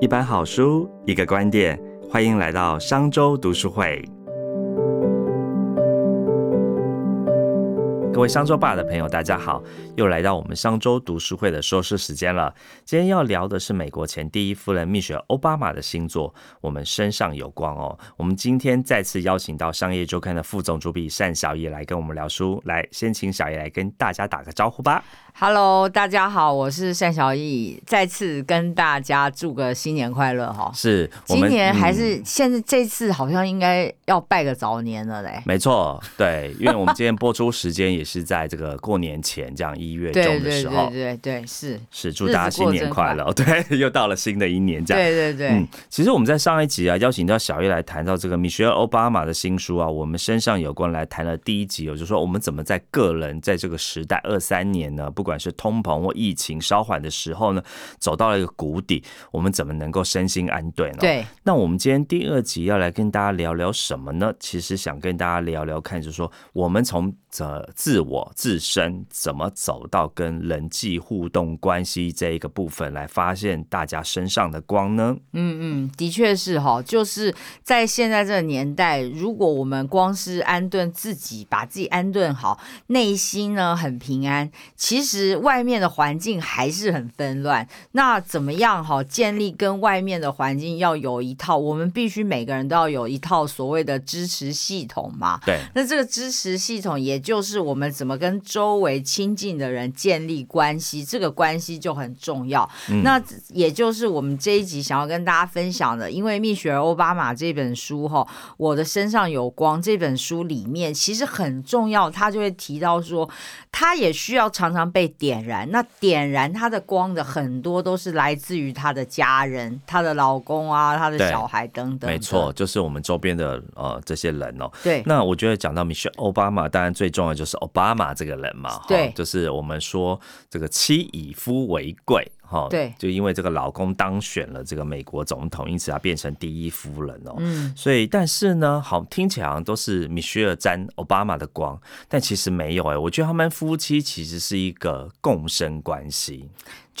一本好书，一个观点，欢迎来到商周读书会。各位商周吧的朋友，大家好，又来到我们商周读书会的说书时间了。今天要聊的是美国前第一夫人蜜雪奥巴马的新作《我们身上有光》哦。我们今天再次邀请到商业周刊的副总主笔单小叶来跟我们聊书。来，先请小叶来跟大家打个招呼吧。Hello，大家好，我是单小艺，再次跟大家祝个新年快乐哈。是，今年还是现在这次好像应该要拜个早年了嘞。没错，对，因为我们今天播出时间也是在这个过年前，这样一月中的时候。对对对对，是是，祝大家新年快乐。对，又到了新的一年，这样。对对对。嗯，其实我们在上一集啊，邀请到小叶来谈到这个米歇尔奥巴马的新书啊，我们身上有关来谈了第一集，我就说我们怎么在个人在这个时代二三年呢？不管是通膨或疫情稍缓的时候呢，走到了一个谷底，我们怎么能够身心安顿呢？对。那我们今天第二集要来跟大家聊聊什么呢？其实想跟大家聊聊看，就是说我们从这自我自身怎么走到跟人际互动关系这一个部分，来发现大家身上的光呢？嗯嗯，的确是哈，就是在现在这个年代，如果我们光是安顿自己，把自己安顿好，内心呢很平安，其实外面的环境还是很纷乱。那怎么样哈？建立跟外面的环境要有一套，我们必须每个人都要有一套所谓的支持系统嘛。对。那这个支持系统，也就是我们怎么跟周围亲近的人建立关系，这个关系就很重要。那也就是我们这一集想要跟大家分享的，因为蜜雪儿奥巴马这本书哈，我的身上有光这本书里面其实很重要，他就会提到说，他也需要常常被点燃。那点燃他的光的很多都是来自于他的家人，他的老公啊，他的小孩等等。没错，就是我们周边的呃这些人哦。对。那我觉得讲到米雪奥巴马，当然最重要就是奥巴马这个人嘛。对。就是我们说这个妻以夫为贵。哈，对，就因为这个老公当选了这个美国总统，因此他变成第一夫人哦。嗯，所以但是呢，好听起来好像都是米歇尔沾奥巴马的光，但其实没有哎。我觉得他们夫妻其实是一个共生关系，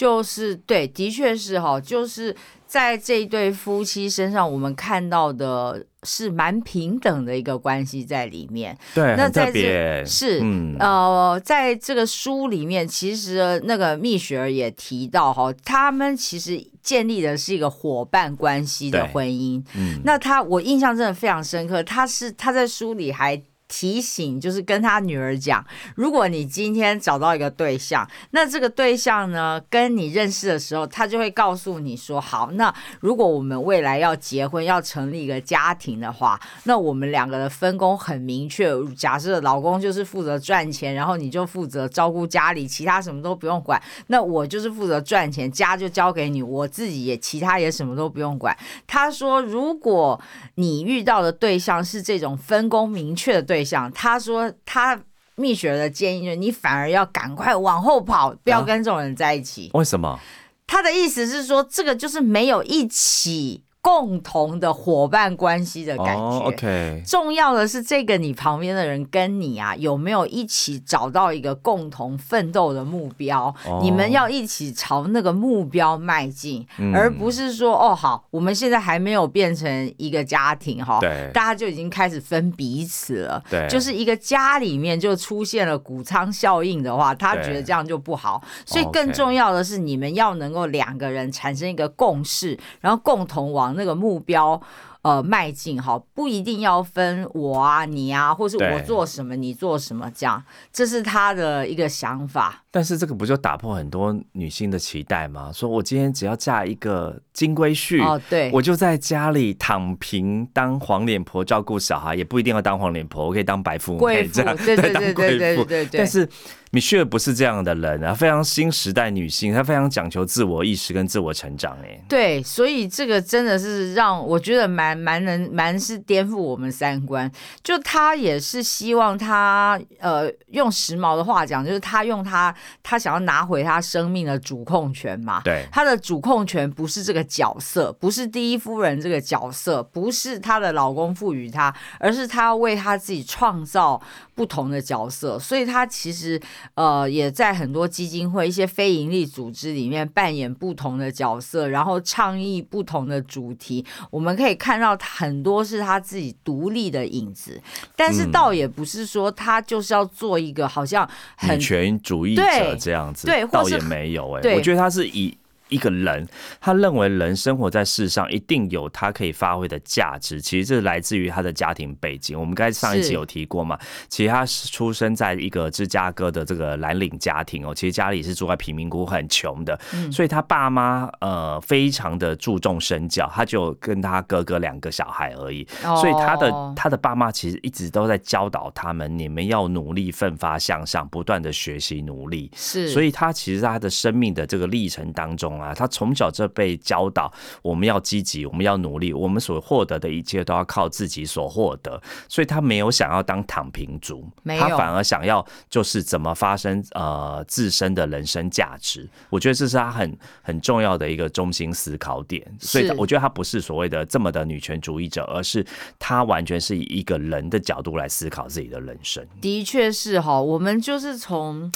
就是对，的确是哈，就是在这一对夫妻身上，我们看到的。是蛮平等的一个关系在里面，对，那在这是呃，在这个书里面，其实那个蜜雪儿也提到哈，他们其实建立的是一个伙伴关系的婚姻。嗯，那他我印象真的非常深刻，他是他在书里还。提醒就是跟他女儿讲，如果你今天找到一个对象，那这个对象呢跟你认识的时候，他就会告诉你说：好，那如果我们未来要结婚，要成立一个家庭的话，那我们两个的分工很明确。假设老公就是负责赚钱，然后你就负责照顾家里，其他什么都不用管。那我就是负责赚钱，家就交给你，我自己也其他也什么都不用管。他说，如果你遇到的对象是这种分工明确的对。对象，他说他蜜雪的建议就是，你反而要赶快往后跑，不要跟这种人在一起。为什么？他的意思是说，这个就是没有一起。共同的伙伴关系的感觉。OK，重要的是这个你旁边的人跟你啊有没有一起找到一个共同奋斗的目标？你们要一起朝那个目标迈进，而不是说哦好，我们现在还没有变成一个家庭哈，大家就已经开始分彼此了。对，就是一个家里面就出现了谷仓效应的话，他觉得这样就不好。所以更重要的是，你们要能够两个人产生一个共识，然后共同往。那个目标。呃，迈进哈，不一定要分我啊、你啊，或是我做什么，你做什么，这样，这是他的一个想法。但是这个不就打破很多女性的期待吗？说我今天只要嫁一个金龟婿，哦，对，我就在家里躺平当黄脸婆照顾小孩，也不一定要当黄脸婆，我可以当白富美这样，对对对对对对。但是米歇尔不是这样的人啊，非常新时代女性，她非常讲求自我意识跟自我成长。哎，对，所以这个真的是让我觉得蛮。蛮能蛮是颠覆我们三观，就她也是希望她呃用时髦的话讲，就是她用她她想要拿回她生命的主控权嘛。对，她的主控权不是这个角色，不是第一夫人这个角色，不是她的老公赋予她，而是她要为她自己创造不同的角色。所以她其实呃，也在很多基金会、一些非营利组织里面扮演不同的角色，然后倡议不同的主题。我们可以看到很多是她自己独立的影子，但是倒也不是说她就是要做一个好像女权主义者这样子，对，倒也没有哎，我觉得她是以。一个人，他认为人生活在世上一定有他可以发挥的价值。其实这是来自于他的家庭背景。我们刚才上一集有提过嘛？其实他是出生在一个芝加哥的这个蓝领家庭哦。其实家里是住在贫民窟，很穷的。所以他爸妈呃非常的注重身教，他就跟他哥哥两个小孩而已。所以他的他的爸妈其实一直都在教导他们：你们要努力奋发向上，不断的学习努力。是，所以他其实他的生命的这个历程当中。啊，他从小就被教导，我们要积极，我们要努力，我们所获得的一切都要靠自己所获得，所以他没有想要当躺平族，他反而想要就是怎么发生呃自身的人生价值。我觉得这是他很很重要的一个中心思考点。所以我觉得他不是所谓的这么的女权主义者，而是他完全是以一个人的角度来思考自己的人生。的确是哈，我们就是从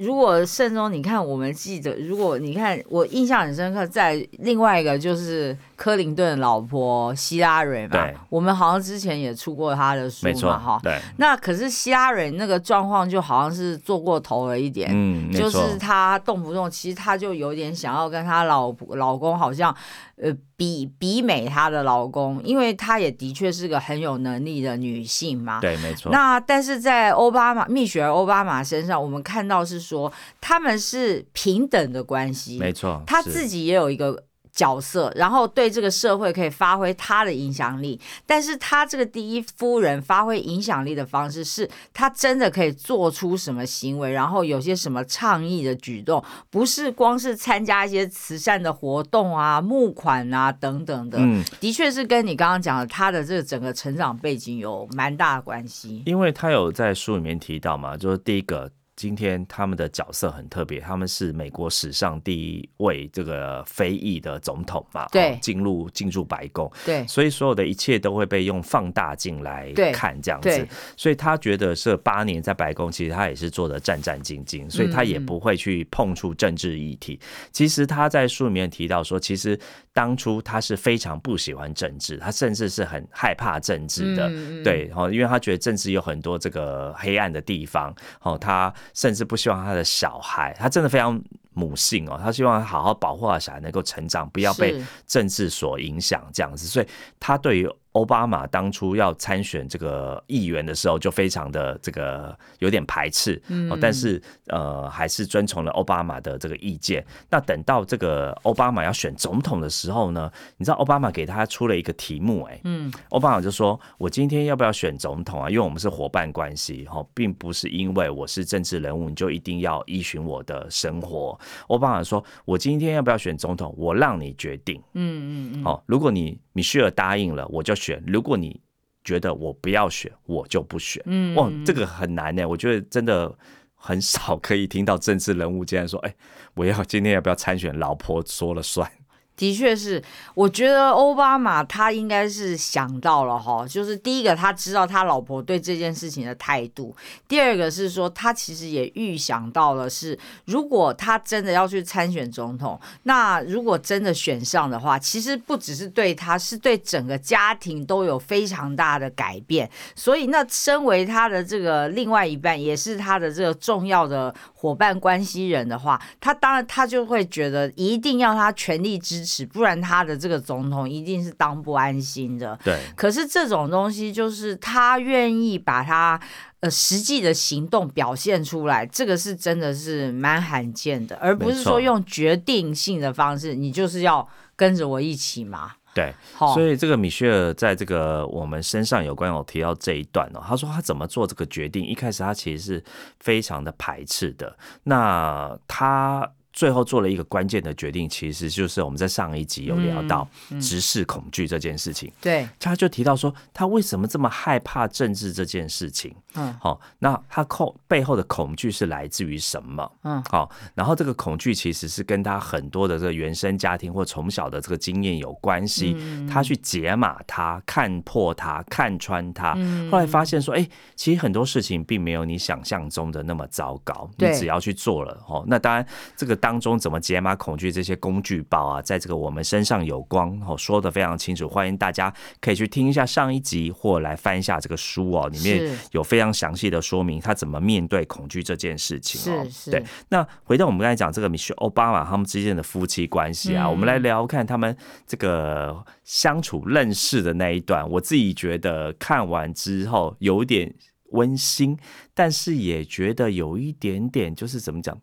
如果慎重，你看我们记得，如果你看我印。印象很深刻，在另外一个就是克林顿老婆希拉蕊嘛，我们好像之前也出过他的书嘛，哈，对。那可是希拉蕊那个状况就好像是做过头了一点，嗯，就是他动不动，其实他就有点想要跟他老婆老公好像。呃，比比美她的老公，因为她也的确是个很有能力的女性嘛。对，没错。那但是在奥巴马蜜雪儿奥巴马身上，我们看到是说他们是平等的关系。没错，她自己也有一个。角色，然后对这个社会可以发挥他的影响力，但是他这个第一夫人发挥影响力的方式，是他真的可以做出什么行为，然后有些什么倡议的举动，不是光是参加一些慈善的活动啊、募款啊等等的，嗯，的确是跟你刚刚讲的他的这个整个成长背景有蛮大的关系，因为他有在书里面提到嘛，就是第一个。今天他们的角色很特别，他们是美国史上第一位这个非裔的总统嘛？对，进入进驻白宫，对，所以所有的一切都会被用放大镜来看这样子，所以他觉得这八年在白宫，其实他也是做的战战兢兢，所以他也不会去碰触政治议题。其实他在书里面提到说，其实当初他是非常不喜欢政治，他甚至是很害怕政治的，对，哦，因为他觉得政治有很多这个黑暗的地方，哦，他。甚至不希望他的小孩，他真的非常母性哦，他希望好好保护好小孩能够成长，不要被政治所影响这样子，所以他对于。奥巴马当初要参选这个议员的时候，就非常的这个有点排斥，嗯，但是呃还是遵从了奥巴马的这个意见。那等到这个奥巴马要选总统的时候呢，你知道奥巴马给他出了一个题目，哎，嗯，奥巴马就说：“我今天要不要选总统啊？因为我们是伙伴关系，哈，并不是因为我是政治人物，你就一定要依循我的生活。”奥巴马说：“我今天要不要选总统？我让你决定。”嗯嗯嗯，好，如果你米歇尔答应了，我就选。如果你觉得我不要选，我就不选。嗯，哇，这个很难呢。我觉得真的很少可以听到政治人物竟然说：“哎，我要今天要不要参选？老婆说了算。”的确是，我觉得奥巴马他应该是想到了哈，就是第一个他知道他老婆对这件事情的态度，第二个是说他其实也预想到了是，如果他真的要去参选总统，那如果真的选上的话，其实不只是对他，是对整个家庭都有非常大的改变。所以那身为他的这个另外一半，也是他的这个重要的伙伴关系人的话，他当然他就会觉得一定要他全力支。不然他的这个总统一定是当不安心的。对，可是这种东西就是他愿意把他呃实际的行动表现出来，这个是真的是蛮罕见的，而不是说用决定性的方式，你就是要跟着我一起嘛。对，所以这个米歇尔在这个我们身上有关有提到这一段哦，他说他怎么做这个决定，一开始他其实是非常的排斥的，那他。最后做了一个关键的决定，其实就是我们在上一集有聊到直视恐惧这件事情。对，他就提到说，他为什么这么害怕政治这件事情？嗯，好，那他恐背后的恐惧是来自于什么？嗯，好，然后这个恐惧其实是跟他很多的这个原生家庭或从小的这个经验有关系。他去解码他，看破他，看穿他，后来发现说，哎，其实很多事情并没有你想象中的那么糟糕。你只要去做了，哦，那当然这个当中怎么解码恐惧这些工具包啊，在这个我们身上有光哦，说的非常清楚。欢迎大家可以去听一下上一集，或来翻一下这个书哦，里面有非常详细的说明他怎么面对恐惧这件事情哦。对，那回到我们刚才讲这个米歇奥巴马他们之间的夫妻关系啊，我们来聊看他们这个相处认识的那一段。我自己觉得看完之后有点温馨，但是也觉得有一点点就是怎么讲。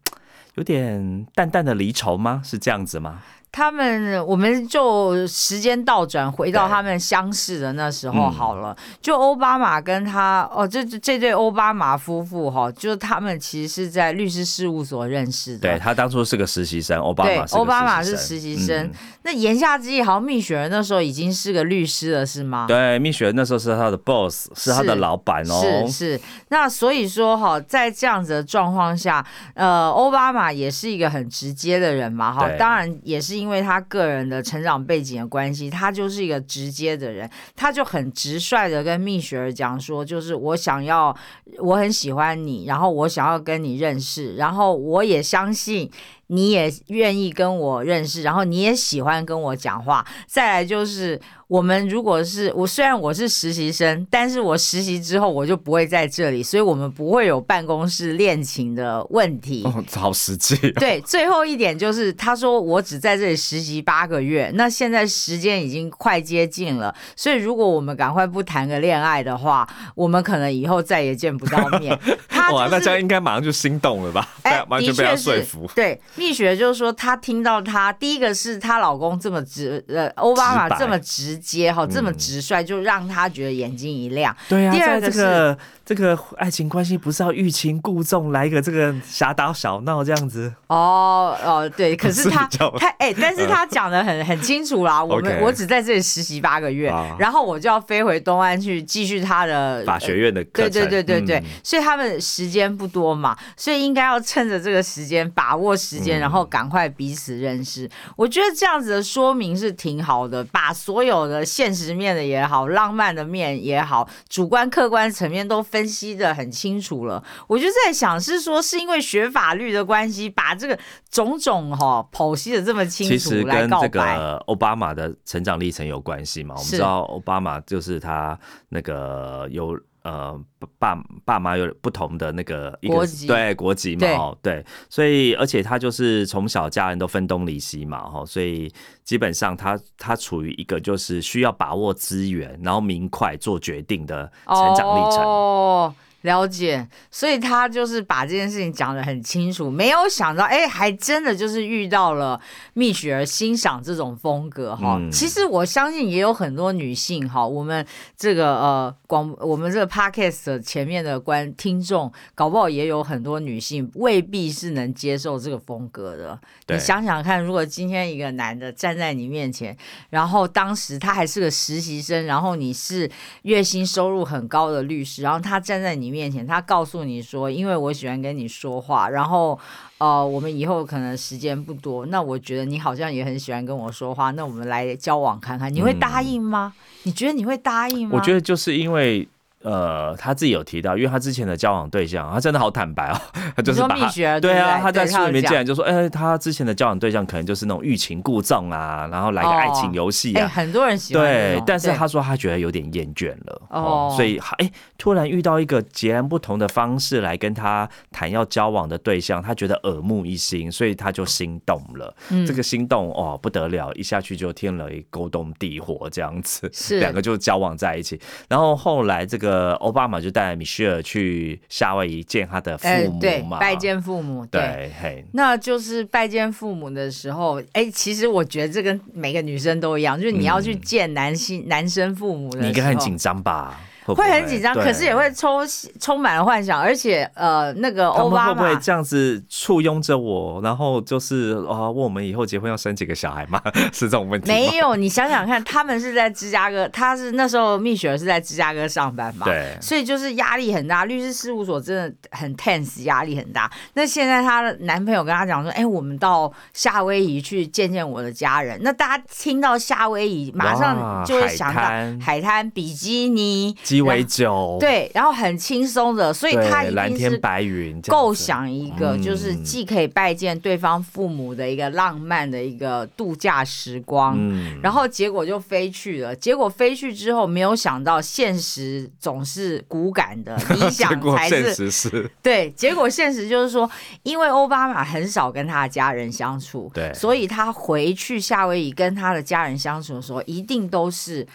有点淡淡的离愁吗？是这样子吗？他们，我们就时间倒转回到他们相识的那时候好了。就奥巴马跟他哦，这这对奥巴马夫妇哈，就是他们其实是在律师事务所认识的。对他当初是个实习生，奥巴马奥巴马是实习生。那言下之意，好像蜜雪儿那时候已经是个律师了，是吗？对，蜜雪儿那时候是他的 boss，是他的老板哦。是是。那所以说哈，在这样子的状况下，呃，奥巴马也是一个很直接的人嘛，哈，当然也是因因为他个人的成长背景的关系，他就是一个直接的人，他就很直率的跟蜜雪儿讲说，就是我想要，我很喜欢你，然后我想要跟你认识，然后我也相信。你也愿意跟我认识，然后你也喜欢跟我讲话。再来就是，我们如果是我，虽然我是实习生，但是我实习之后我就不会在这里，所以我们不会有办公室恋情的问题。哦，好实际。对，最后一点就是，他说我只在这里实习八个月，那现在时间已经快接近了，所以如果我们赶快不谈个恋爱的话，我们可能以后再也见不到面。哇，那这样应该马上就心动了吧？哎，完全被他说服。对。蜜雪就是说，她听到她第一个是她老公这么直，呃，奥巴马这么直接哈，这么直率，就让她觉得眼睛一亮。对啊，第二个是。这个爱情关系不是要欲擒故纵，来一个这个小打小闹这样子？哦哦，对，可是他他哎，但是他讲的很很清楚啦。我们我只在这里实习八个月，然后我就要飞回东岸去继续他的法学院的课程。对对对对对，所以他们时间不多嘛，所以应该要趁着这个时间把握时间，然后赶快彼此认识。我觉得这样子的说明是挺好的，把所有的现实面的也好，浪漫的面也好，主观客观层面都。分析的很清楚了，我就在想，是说是因为学法律的关系，把这个种种哈剖析的这么清楚，其实跟这个奥巴马的成长历程有关系嘛？我们知道奥巴马就是他那个有呃爸爸妈有不同的那个国籍，对国籍嘛，对，所以而且他就是从小家人都分东离西嘛，哈，所以基本上他他处于一个就是需要把握资源，然后明快做决定的成长历程。了解，所以他就是把这件事情讲得很清楚，没有想到，哎，还真的就是遇到了蜜雪儿欣赏这种风格哈。其实我相信也有很多女性哈，我们这个呃广，我们这个 podcast 前面的观听众，搞不好也有很多女性未必是能接受这个风格的。你想想看，如果今天一个男的站在你面前，然后当时他还是个实习生，然后你是月薪收入很高的律师，然后他站在你。面前，他告诉你说：“因为我喜欢跟你说话，然后呃，我们以后可能时间不多，那我觉得你好像也很喜欢跟我说话，那我们来交往看看，你会答应吗？你觉得你会答应吗？”我觉得就是因为。呃，他自己有提到，因为他之前的交往对象，他真的好坦白哦，他就是把对啊，他在书里面竟然就说，哎，他之前的交往对象可能就是那种欲擒故纵啊，然后来个爱情游戏啊，很多人喜欢。对，但是他说他觉得有点厌倦了，哦，所以哎，突然遇到一个截然不同的方式来跟他谈要交往的对象，他觉得耳目一新，所以他就心动了。这个心动哦不得了，一下去就天雷勾动地火这样子，是两个就交往在一起，然后后来这个。呃，奥巴马就带米歇尔去夏威夷见他的父母嘛，拜见父母。对，嘿，那就是拜见父母的时候，哎，其实我觉得这跟每个女生都一样，就是你要去见男性男生父母的，你应该很紧张吧？会很紧张，可是也会充充满了幻想，而且呃，那个欧巴马会不会这样子簇拥着我，然后就是啊，问我们以后结婚要生几个小孩吗？是这种问题？没有，你想想看，他们是在芝加哥，他是那时候蜜雪儿是在芝加哥上班嘛，对，所以就是压力很大，律师事务所真的很 tense，压力很大。那现在她的男朋友跟她讲说，哎，我们到夏威夷去见见我的家人。那大家听到夏威夷，马上就会想到海滩、比基尼、鸡尾酒，对，然后很轻松的，所以他一定是白云构想一个，就是既可以拜见对方父母的一个浪漫的一个度假时光。嗯，然后结果就飞去了。结果飞去之后，没有想到现实总是骨感的，理想 才是对。结果现实就是说，因为奥巴马很少跟他的家人相处，对，所以他回去夏威夷跟他的家人相处的时候，一定都是。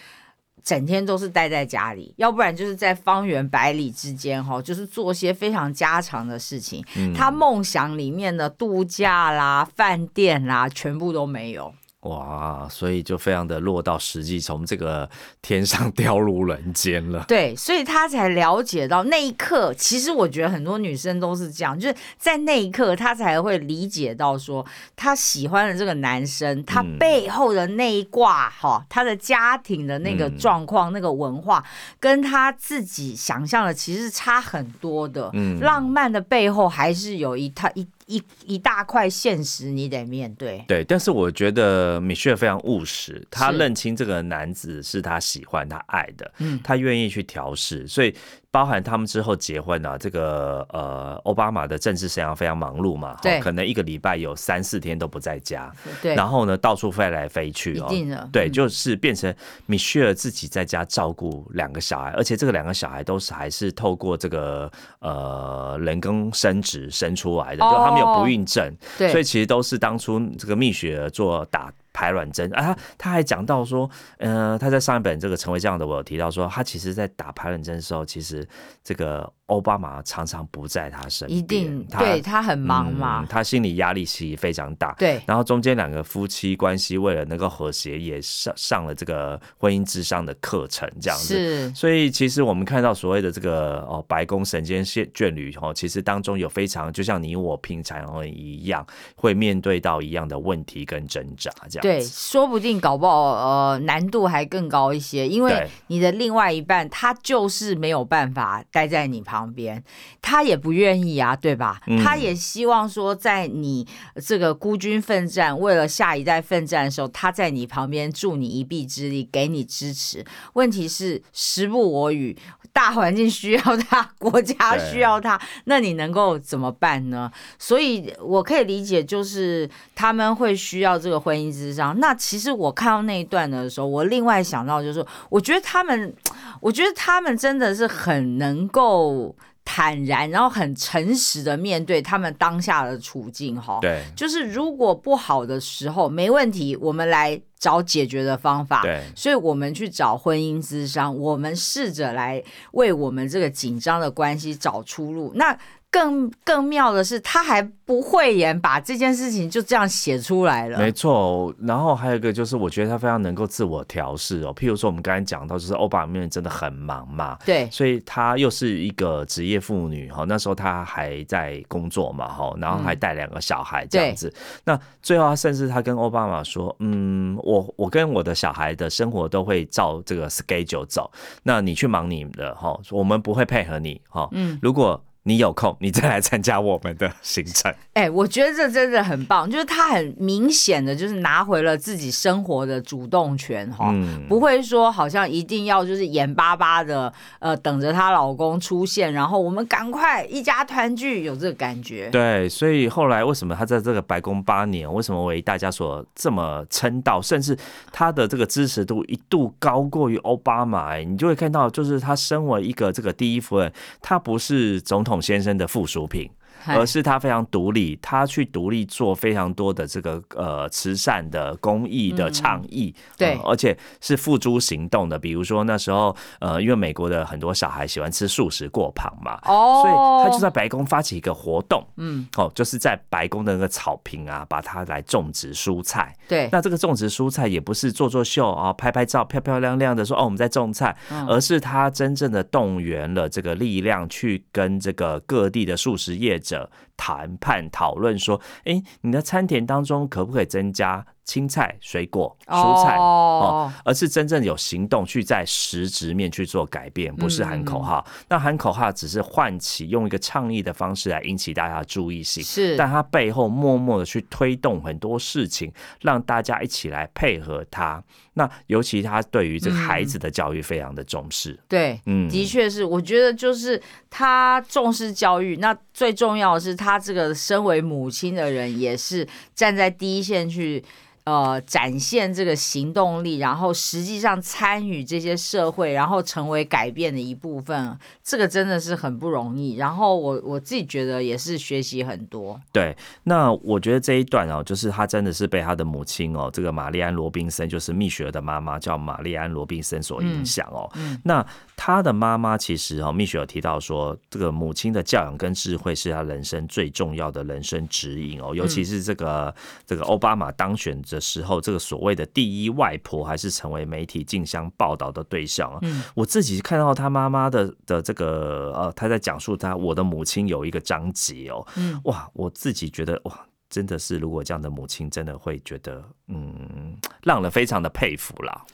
整天都是待在家里，要不然就是在方圆百里之间，哈，就是做些非常家常的事情。他梦想里面的度假啦、饭店啦，全部都没有。哇，所以就非常的落到实际，从这个天上 掉入人间了。对，所以他才了解到那一刻，其实我觉得很多女生都是这样，就是在那一刻，她才会理解到说，她喜欢的这个男生，他背后的那一卦哈，他的家庭的那个状况、那个文化，跟他自己想象的其实差很多的。嗯，浪漫的背后还是有一套一。一一大块现实，你得面对。对，但是我觉得米歇尔非常务实，他认清这个男子是他喜欢、他爱的，嗯，他愿意去调试，所以。包含他们之后结婚啊，这个呃，奥巴马的政治生涯非常忙碌嘛，对，可能一个礼拜有三四天都不在家，对，然后呢，到处飞来飞去，一定的，对，就是变成米歇尔自己在家照顾两个小孩，而且这个两个小孩都是还是透过这个呃人工生殖生出来的，就他们有不孕症，对，所以其实都是当初这个蜜雪儿做打。排卵针啊，他他还讲到说，呃，他在上一本这个成为这样的，我有提到说，他其实在打排卵针的时候，其实这个。奥巴马常常不在他身边，一定对他很忙嘛，他心理压力其实非常大。对，然后中间两个夫妻关系为了能够和谐，也上上了这个婚姻智商的课程，这样子。是，所以其实我们看到所谓的这个哦，白宫神仙眷眷侣哦，其实当中有非常就像你我平常一样，会面对到一样的问题跟挣扎，这样。对，说不定搞不好呃难度还更高一些，因为你的另外一半他就是没有办法待在你旁。边，他也不愿意啊，对吧？他也希望说，在你这个孤军奋战、为了下一代奋战的时候，他在你旁边助你一臂之力，给你支持。问题是时不我与，大环境需要他，国家需要他，那你能够怎么办呢？所以我可以理解，就是他们会需要这个婚姻之上。那其实我看到那一段的时候，我另外想到就是，我觉得他们，我觉得他们真的是很能够。坦然，然后很诚实的面对他们当下的处境，哈，对，就是如果不好的时候，没问题，我们来找解决的方法，对，所以我们去找婚姻之商，我们试着来为我们这个紧张的关系找出路，那。更更妙的是，他还不会演，把这件事情就这样写出来了。没错，然后还有一个就是，我觉得他非常能够自我调试哦。譬如说，我们刚才讲到，就是欧巴面真的很忙嘛，对，所以他又是一个职业妇女哈，那时候他还在工作嘛哈，然后还带两个小孩这样子。那最后，他甚至他跟奥巴马说：“嗯，我我跟我的小孩的生活都会照这个 schedule 走，那你去忙你的哈，我们不会配合你哈。嗯，如果。”你有空，你再来参加我们的行程。哎，我觉得这真的很棒，就是他很明显的就是拿回了自己生活的主动权哈，不会说好像一定要就是眼巴巴的呃等着她老公出现，然后我们赶快一家团聚，有这个感觉。对，所以后来为什么他在这个白宫八年，为什么为大家所这么称道，甚至他的这个支持度一度高过于奥巴马？你就会看到，就是他身为一个这个第一夫人，他不是总统。孔先生的附属品，而是他非常独立，他去独立做非常多的这个呃慈善的公益的倡议，对，而且是付诸行动的。比如说那时候呃，因为美国的很多小孩喜欢吃素食过胖嘛，哦，所以他就在白宫发起一个活动，嗯，哦，就是在白宫的那个草坪啊，把它来种植蔬菜。对，那这个种植蔬菜也不是做做秀啊，拍拍照漂漂亮亮的说哦我们在种菜，而是他真正的动员了这个力量去跟这个各地的素食业者者谈判讨论说，哎，你的餐点当中可不可以增加？青菜、水果、蔬菜哦，而是真正有行动去在实质面去做改变，不是喊口号。那喊口号只是唤起用一个倡议的方式来引起大家的注意性，是。但他背后默默的去推动很多事情，让大家一起来配合他。那尤其他对于这个孩子的教育非常的重视。对，嗯，的确是。我觉得就是他重视教育，那最重要的是他他这个身为母亲的人也是站在第一线去。呃，展现这个行动力，然后实际上参与这些社会，然后成为改变的一部分，这个真的是很不容易。然后我我自己觉得也是学习很多。对，那我觉得这一段哦，就是他真的是被他的母亲哦，这个玛丽安罗宾森，就是蜜雪儿的妈妈，叫玛丽安罗宾森所影响哦。那他的妈妈其实哦，蜜雪儿提到说，这个母亲的教养跟智慧是他人生最重要的人生指引哦，尤其是这个这个奥巴马当选。的时候，这个所谓的第一外婆还是成为媒体竞相报道的对象啊。嗯，我自己看到他妈妈的的这个呃，他在讲述他我的母亲有一个章节哦，嗯，哇，我自己觉得哇，真的是如果这样的母亲，真的会觉得嗯，让人非常的佩服啦。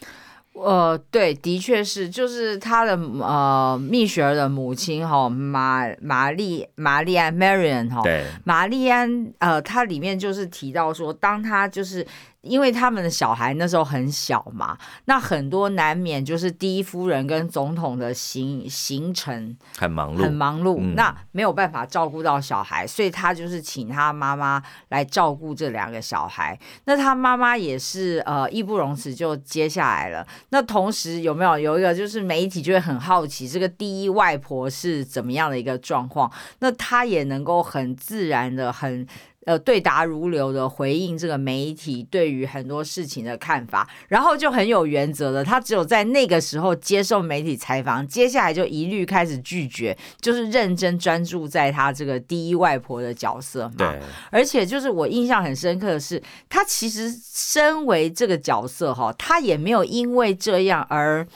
呃，对，的确是，就是他的呃，蜜雪儿的母亲哈，玛玛丽玛丽安 Marian 哈，对，玛丽安呃，它里面就是提到说，当他就是。因为他们的小孩那时候很小嘛，那很多难免就是第一夫人跟总统的行行程很忙碌，很忙碌，那没有办法照顾到小孩，所以他就是请他妈妈来照顾这两个小孩。那他妈妈也是呃义不容辞就接下来了。那同时有没有有一个就是媒体就会很好奇这个第一外婆是怎么样的一个状况？那他也能够很自然的很。呃，对答如流的回应这个媒体对于很多事情的看法，然后就很有原则的。他只有在那个时候接受媒体采访，接下来就一律开始拒绝，就是认真专注在他这个第一外婆的角色嘛。对，而且就是我印象很深刻的是，他其实身为这个角色哈，他也没有因为这样而。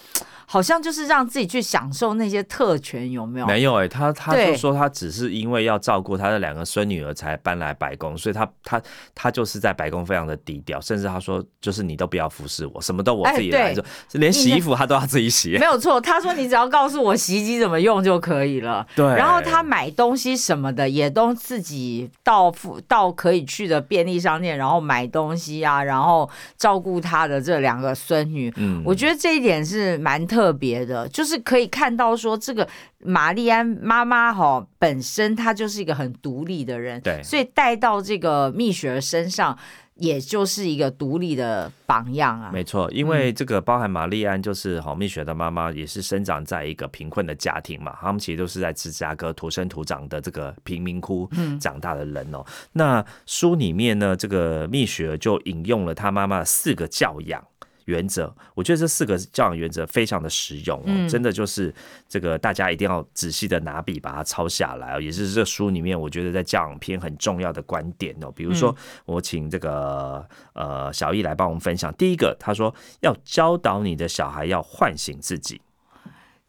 好像就是让自己去享受那些特权，有没有？没有哎，他他就说他只是因为要照顾他的两个孙女儿才搬来白宫，所以他他他就是在白宫非常的低调，甚至他说就是你都不要服侍我，什么都我自己来做，连洗衣服他都要自己洗。没有错，他说你只要告诉我洗衣机怎么用就可以了。对，然后他买东西什么的也都自己到到可以去的便利商店，然后买东西啊，然后照顾他的这两个孙女。嗯，我觉得这一点是蛮特。特别的，就是可以看到说，这个玛丽安妈妈哈本身她就是一个很独立的人，对，所以带到这个蜜雪儿身上，也就是一个独立的榜样啊。没错，因为这个包含玛丽安就是好蜜雪的妈妈，也是生长在一个贫困的家庭嘛，他们其实都是在芝加哥土生土长的这个贫民窟长大的人哦。那书里面呢，这个蜜雪儿就引用了他妈妈四个教养。原则，我觉得这四个教养原则非常的实用哦，真的就是这个大家一定要仔细的拿笔把它抄下来哦，也是这书里面我觉得在教养篇很重要的观点哦。比如说，我请这个呃小易来帮我们分享。第一个，他说要教导你的小孩要唤醒自己，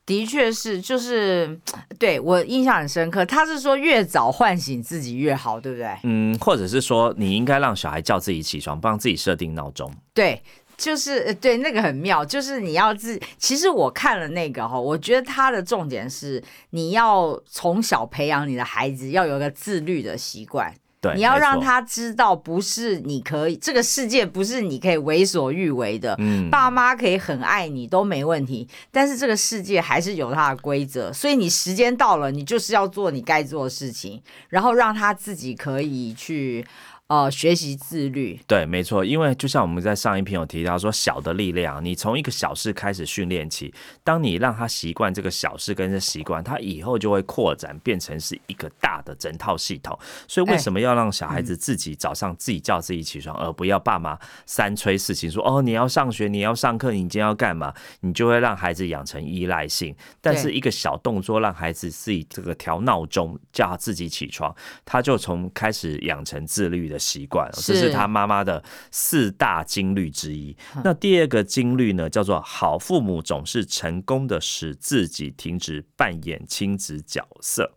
的确是，就是对我印象很深刻。他是说越早唤醒自己越好，对不对？嗯，或者是说你应该让小孩叫自己起床，帮自己设定闹钟。对。就是对那个很妙，就是你要自。其实我看了那个哈，我觉得它的重点是你要从小培养你的孩子要有一个自律的习惯。对，你要让他知道，不是你可以这个世界不是你可以为所欲为的。嗯，爸妈可以很爱你都没问题，但是这个世界还是有它的规则，所以你时间到了，你就是要做你该做的事情，然后让他自己可以去。呃，学习自律，对，没错，因为就像我们在上一篇有提到说，小的力量，你从一个小事开始训练起，当你让他习惯这个小事跟这习惯，他以后就会扩展变成是一个大的整套系统。所以为什么要让小孩子自己早上自己叫自己起床，而不要爸妈三催四请说哦，你要上学，你要上课，你今天要干嘛？你就会让孩子养成依赖性。但是一个小动作让孩子自己这个调闹钟叫他自己起床，他就从开始养成自律的。习惯，这是他妈妈的四大金律之一。那第二个金律呢，叫做好父母总是成功的使自己停止扮演亲子角色。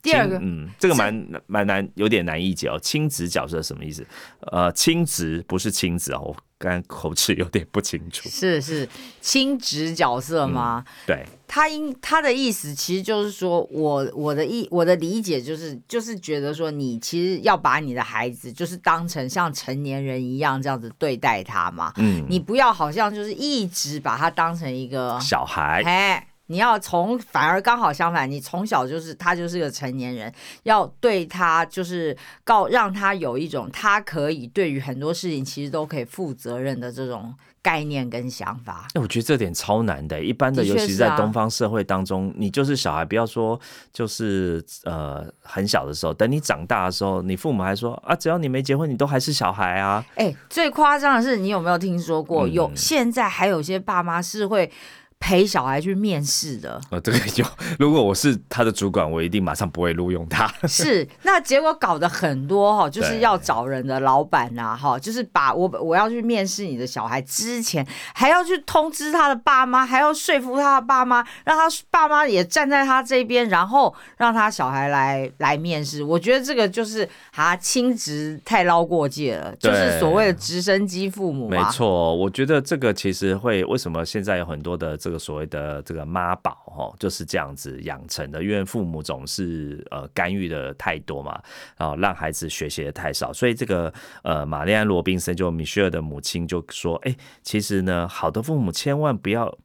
第二个，嗯，这个蛮蛮难，有点难理解哦。亲子角色什么意思？呃，亲子不是亲子哦。刚口齿有点不清楚，是是亲职角色吗？对，他应他的意思其实就是说，我我的意我的理解就是就是觉得说，你其实要把你的孩子就是当成像成年人一样这样子对待他嘛，嗯，你不要好像就是一直把他当成一个小孩，哎。你要从反而刚好相反，你从小就是他就是个成年人，要对他就是告让他有一种他可以对于很多事情其实都可以负责任的这种概念跟想法。哎，我觉得这点超难的，一般的，尤其是在东方社会当中，你就是小孩，不要说就是呃很小的时候，等你长大的时候，你父母还说啊，只要你没结婚，你都还是小孩啊。哎，最夸张的是，你有没有听说过有现在还有些爸妈是会。陪小孩去面试的，呃，这个 有。如果我是他的主管，我一定马上不会录用他。是，那结果搞得很多哈，就是要找人的老板呐，哈，就是把我我要去面试你的小孩之前，还要去通知他的爸妈，还要说服他的爸妈，让他爸妈也站在他这边，然后让他小孩来来面试。我觉得这个就是啊亲职太捞过界了，就是所谓的直升机父母。没错，我觉得这个其实会为什么现在有很多的。这个所谓的这个妈宝哦，就是这样子养成的，因为父母总是呃干预的太多嘛，然后让孩子学习的太少，所以这个呃玛丽安罗宾森就米歇尔的母亲就说，哎，其实呢，好的父母千万不要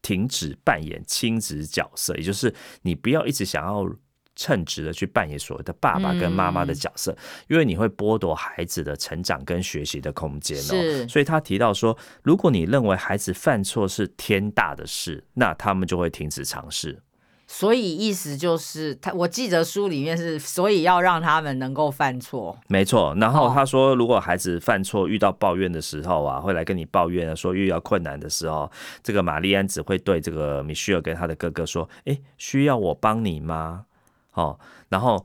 停止扮演亲子角色，也就是你不要一直想要。称职的去扮演所谓的爸爸跟妈妈的角色，因为你会剥夺孩子的成长跟学习的空间哦。所以他提到说，如果你认为孩子犯错是天大的事，那他们就会停止尝试。所以意思就是，他我记得书里面是，所以要让他们能够犯错。没错。然后他说，如果孩子犯错遇到抱怨的时候啊，会来跟你抱怨说遇到困难的时候，这个玛丽安只会对这个米歇尔跟他的哥哥说：“哎，需要我帮你吗？”哦，然后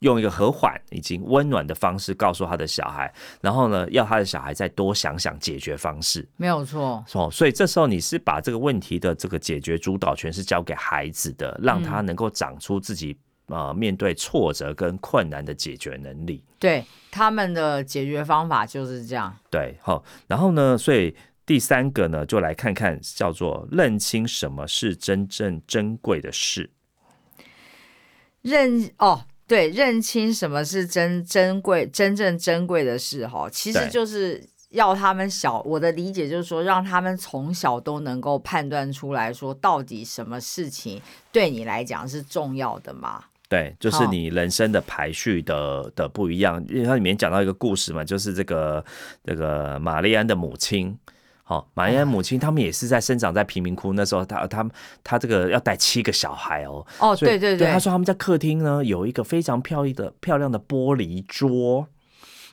用一个和缓以及温暖的方式告诉他的小孩，然后呢，要他的小孩再多想想解决方式，没有错。哦，所以这时候你是把这个问题的这个解决主导权是交给孩子的，让他能够长出自己呃面对挫折跟困难的解决能力。对，他们的解决方法就是这样。对，好，然后呢，所以第三个呢，就来看看叫做认清什么是真正珍贵的事。认哦，对，认清什么是真珍贵、真正珍贵的事哈，其实就是要他们小。我的理解就是说，让他们从小都能够判断出来说，到底什么事情对你来讲是重要的嘛？对，就是你人生的排序的的不一样。因为它里面讲到一个故事嘛，就是这个这个玛丽安的母亲。好，玛丽安母亲他们也是在生长在贫民窟，那时候他他他这个要带七个小孩哦。哦，对对对，他说他们在客厅呢有一个非常漂亮的漂亮的玻璃桌，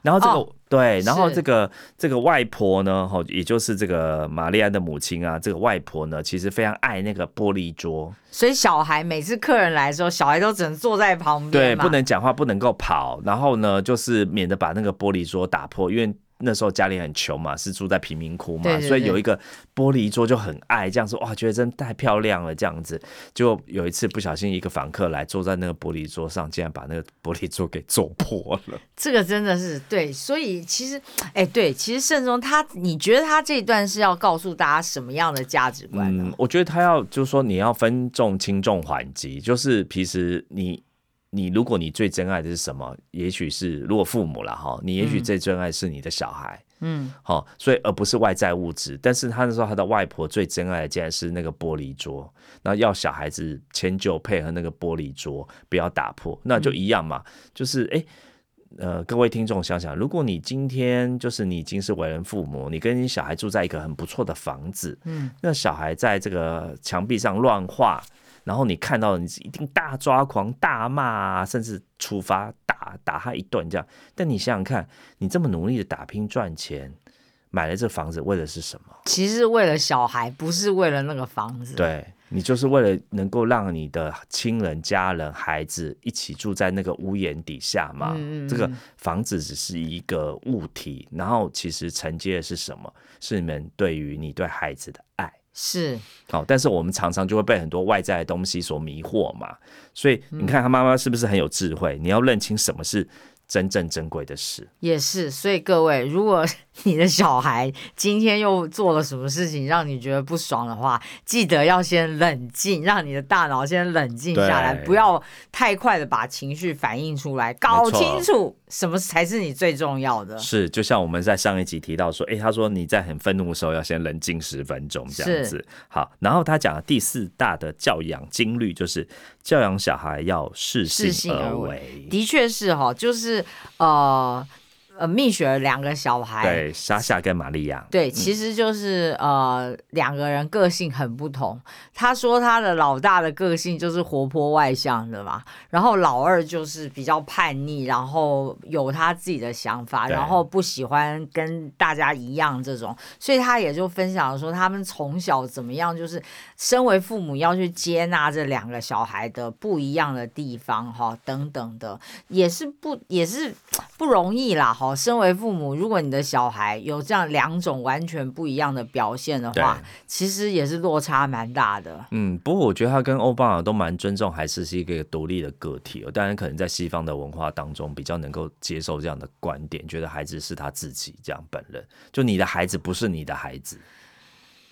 然后这个对，然后这个这个外婆呢，哈，也就是这个玛丽安的母亲啊，这个外婆呢，其实非常爱那个玻璃桌，所以小孩每次客人来的时候，小孩都只能坐在旁边，对，不能讲话，不能够跑，然后呢，就是免得把那个玻璃桌打破，因为。那时候家里很穷嘛，是住在贫民窟嘛，所以有一个玻璃桌就很爱这样说哇，觉得真太漂亮了这样子。就有一次不小心一个房客来坐在那个玻璃桌上，竟然把那个玻璃桌给坐破了。这个真的是对，所以其实哎，对，其实慎重他，你觉得他这一段是要告诉大家什么样的价值观呢？我觉得他要就是说你要分重轻重缓急，就是其实你。你如果你最珍爱的是什么？也许是如果父母了哈，你也许最珍爱是你的小孩，嗯，好，所以而不是外在物质。但是他那时候他的外婆最珍爱的竟然是那个玻璃桌，那要小孩子迁就配合那个玻璃桌，不要打破，那就一样嘛。就是哎，呃，各位听众想想，如果你今天就是你已经是为人父母，你跟你小孩住在一个很不错的房子，嗯，那小孩在这个墙壁上乱画，然后你看到你一定大抓狂、大骂，甚至处罚打打他一顿这样。但你想想看，你这么努力的打拼赚钱。买了这房子为的是什么？其实为了小孩，不是为了那个房子。对你就是为了能够让你的亲人、家人、孩子一起住在那个屋檐底下嘛。这个房子只是一个物体，然后其实承接的是什么？是你们对于你对孩子的爱。是。好，但是我们常常就会被很多外在的东西所迷惑嘛。所以你看他妈妈是不是很有智慧？你要认清什么是。真正珍贵的事也是，所以各位，如果你的小孩今天又做了什么事情让你觉得不爽的话，记得要先冷静，让你的大脑先冷静下来，不要太快的把情绪反映出来，搞清楚什么才是你最重要的。是，就像我们在上一集提到说，哎，他说你在很愤怒的时候要先冷静十分钟这样子。好，然后他讲的第四大的教养经律就是教养小孩要适性而为，的确是哈，就是。呃。呃，蜜雪儿两个小孩，对，莎莎跟玛利亚，对，其实就是呃两个人个性很不同。他说他的老大的个性就是活泼外向的嘛，然后老二就是比较叛逆，然后有他自己的想法，然后不喜欢跟大家一样这种，所以他也就分享说他们从小怎么样，就是身为父母要去接纳这两个小孩的不一样的地方哈，等等的，也是不也是不容易啦哈。身为父母，如果你的小孩有这样两种完全不一样的表现的话，其实也是落差蛮大的。嗯，不过我觉得他跟奥巴马都蛮尊重，还是是一个独立的个体。当然，可能在西方的文化当中比较能够接受这样的观点，觉得孩子是他自己这样本人，就你的孩子不是你的孩子。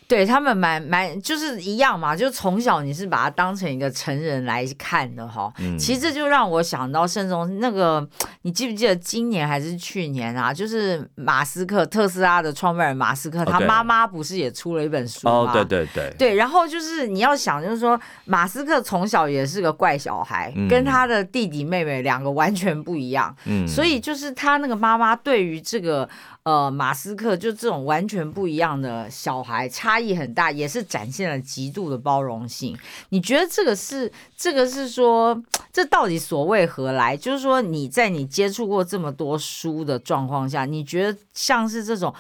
对他们蛮蛮就是一样嘛，就从小你是把他当成一个成人来看的哈。其实这就让我想到慎重那个，你记不记得今年还是去年啊？就是马斯克特斯拉的创办人马斯克，他妈妈不是也出了一本书吗？哦，对对对。对，然后就是你要想，就是说马斯克从小也是个怪小孩，跟他的弟弟妹妹两个完全不一样。嗯。所以就是他那个妈妈对于这个。呃，马斯克就这种完全不一样的小孩，差异很大，也是展现了极度的包容性。你觉得这个是这个是说，这到底所谓何来？就是说你在你接触过这么多书的状况下，你觉得像是这种。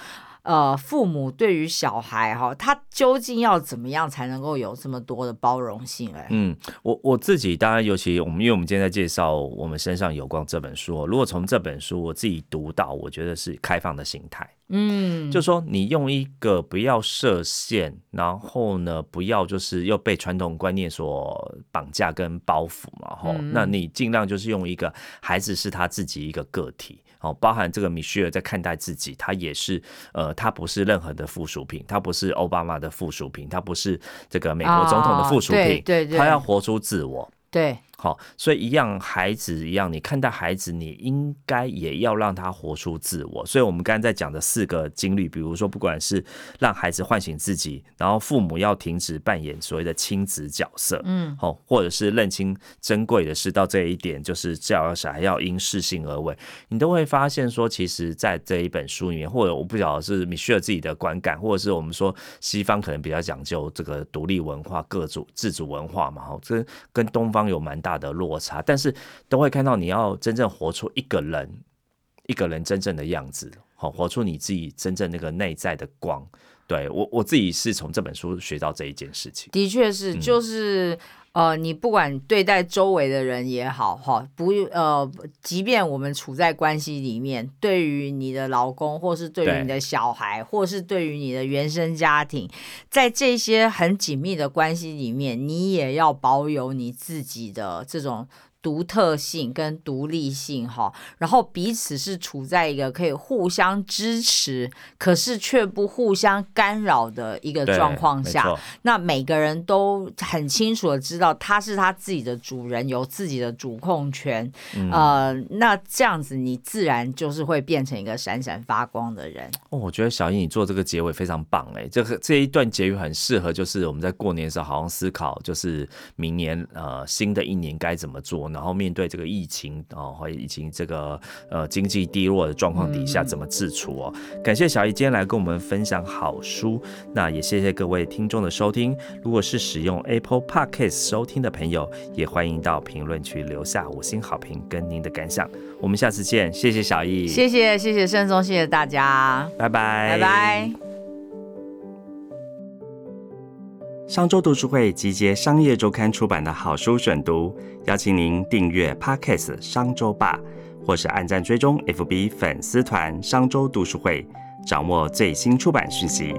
呃，父母对于小孩哈，他究竟要怎么样才能够有这么多的包容性？哎，嗯，我我自己当然，尤其我们因为我们今天在介绍我们身上有光这本书，如果从这本书我自己读到，我觉得是开放的心态，嗯，就说你用一个不要设限，然后呢，不要就是又被传统观念所绑架跟包袱嘛，吼，那你尽量就是用一个孩子是他自己一个个体。哦，包含这个米歇尔在看待自己，他也是，呃，他不是任何的附属品，他不是奥巴马的附属品，他不是这个美国总统的附属品，对对，他要活出自我，对。好，所以一样，孩子一样，你看待孩子，你应该也要让他活出自我。所以，我们刚才在讲的四个经历，比如说，不管是让孩子唤醒自己，然后父母要停止扮演所谓的亲子角色，嗯，好，或者是认清珍贵的是到这一点，就是教养小孩要因事性而为，你都会发现说，其实，在这一本书里面，或者我不晓得是米歇尔自己的观感，或者是我们说西方可能比较讲究这个独立文化、各主自主文化嘛，哈，这跟东方有蛮大。大的落差，但是都会看到你要真正活出一个人，一个人真正的样子，好，活出你自己真正那个内在的光。对我，我自己是从这本书学到这一件事情。的确是，就是。呃，你不管对待周围的人也好，哈，不呃，即便我们处在关系里面，对于你的老公，或是对于你的小孩，或是对于你的原生家庭，在这些很紧密的关系里面，你也要保有你自己的这种。独特性跟独立性哈，然后彼此是处在一个可以互相支持，可是却不互相干扰的一个状况下。那每个人都很清楚的知道他是他自己的主人，有自己的主控权。呃，那这样子你自然就是会变成一个闪闪发光的人。哦，我觉得小英你做这个结尾非常棒哎，这个这一段结语很适合，就是我们在过年的时候好好思考，就是明年呃新的一年该怎么做。头，然后面对这个疫情哦，或疫情这个呃经济低落的状况底下怎么自处哦。感谢小易今天来跟我们分享好书，那也谢谢各位听众的收听。如果是使用 Apple Podcast 收听的朋友，也欢迎到评论区留下五星好评跟您的感想。我们下次见，谢谢小易，谢谢谢谢盛松，谢谢大家，拜拜拜拜。商周读书会集结商业周刊出版的好书选读，邀请您订阅 Podcast 商周吧，或是按赞追踪 FB 粉丝团商周读书会，掌握最新出版讯息。